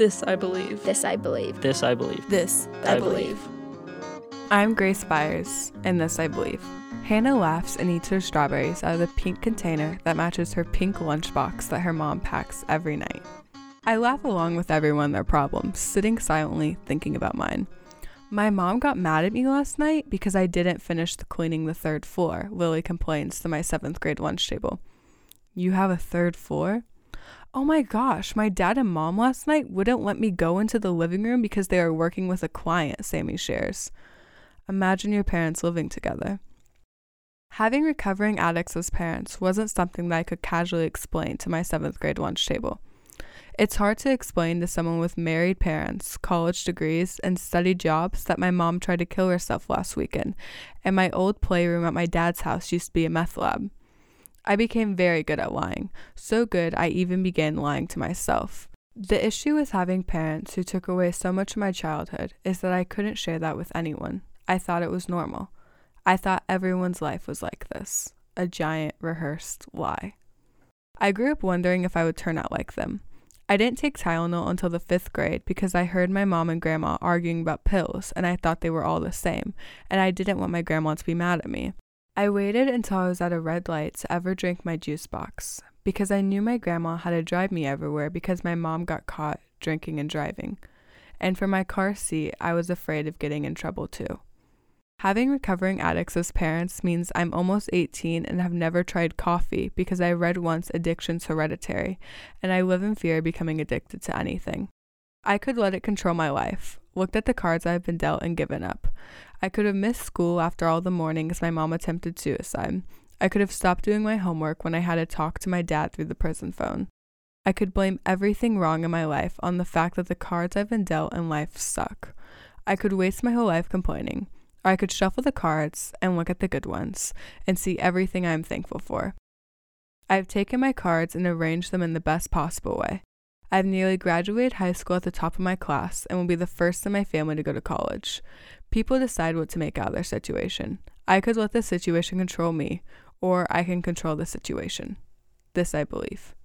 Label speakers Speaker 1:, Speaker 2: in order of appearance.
Speaker 1: This I believe.
Speaker 2: This I believe.
Speaker 3: This I believe.
Speaker 1: This
Speaker 2: I believe.
Speaker 4: I'm Grace Byers, and this I believe. Hannah laughs and eats her strawberries out of the pink container that matches her pink lunchbox that her mom packs every night. I laugh along with everyone their problems, sitting silently thinking about mine. My mom got mad at me last night because I didn't finish the cleaning the third floor, Lilly complains to my seventh grade lunch table. You have a third floor? Oh my gosh, my dad and mom last night wouldn't let me go into the living room because they are working with a client, Sammy shares. Imagine your parents living together. Having recovering addicts as parents wasn't something that I could casually explain to my seventh grade lunch table. It's hard to explain to someone with married parents, college degrees, and steady jobs that my mom tried to kill herself last weekend, and my old playroom at my dad's house used to be a meth lab. I became very good at lying, so good I even began lying to myself. The issue with having parents who took away so much of my childhood is that I couldn't share that with anyone. I thought it was normal. I thought everyone's life was like this a giant rehearsed lie. I grew up wondering if I would turn out like them. I didn't take Tylenol until the fifth grade because I heard my mom and grandma arguing about pills and I thought they were all the same, and I didn't want my grandma to be mad at me. I waited until I was at a red light to ever drink my juice box because I knew my grandma had to drive me everywhere because my mom got caught drinking and driving. And for my car seat, I was afraid of getting in trouble too. Having recovering addicts as parents means I'm almost 18 and have never tried coffee because I read once addiction's hereditary, and I live in fear of becoming addicted to anything. I could let it control my life, looked at the cards I've been dealt, and given up. I could have missed school after all the mornings my mom attempted suicide. I could have stopped doing my homework when I had to talk to my dad through the prison phone. I could blame everything wrong in my life on the fact that the cards I've been dealt in life suck. I could waste my whole life complaining. Or I could shuffle the cards and look at the good ones and see everything I am thankful for. I have taken my cards and arranged them in the best possible way. I have nearly graduated high school at the top of my class and will be the first in my family to go to college. People decide what to make out of their situation. I could let the situation control me, or I can control the situation. This I believe.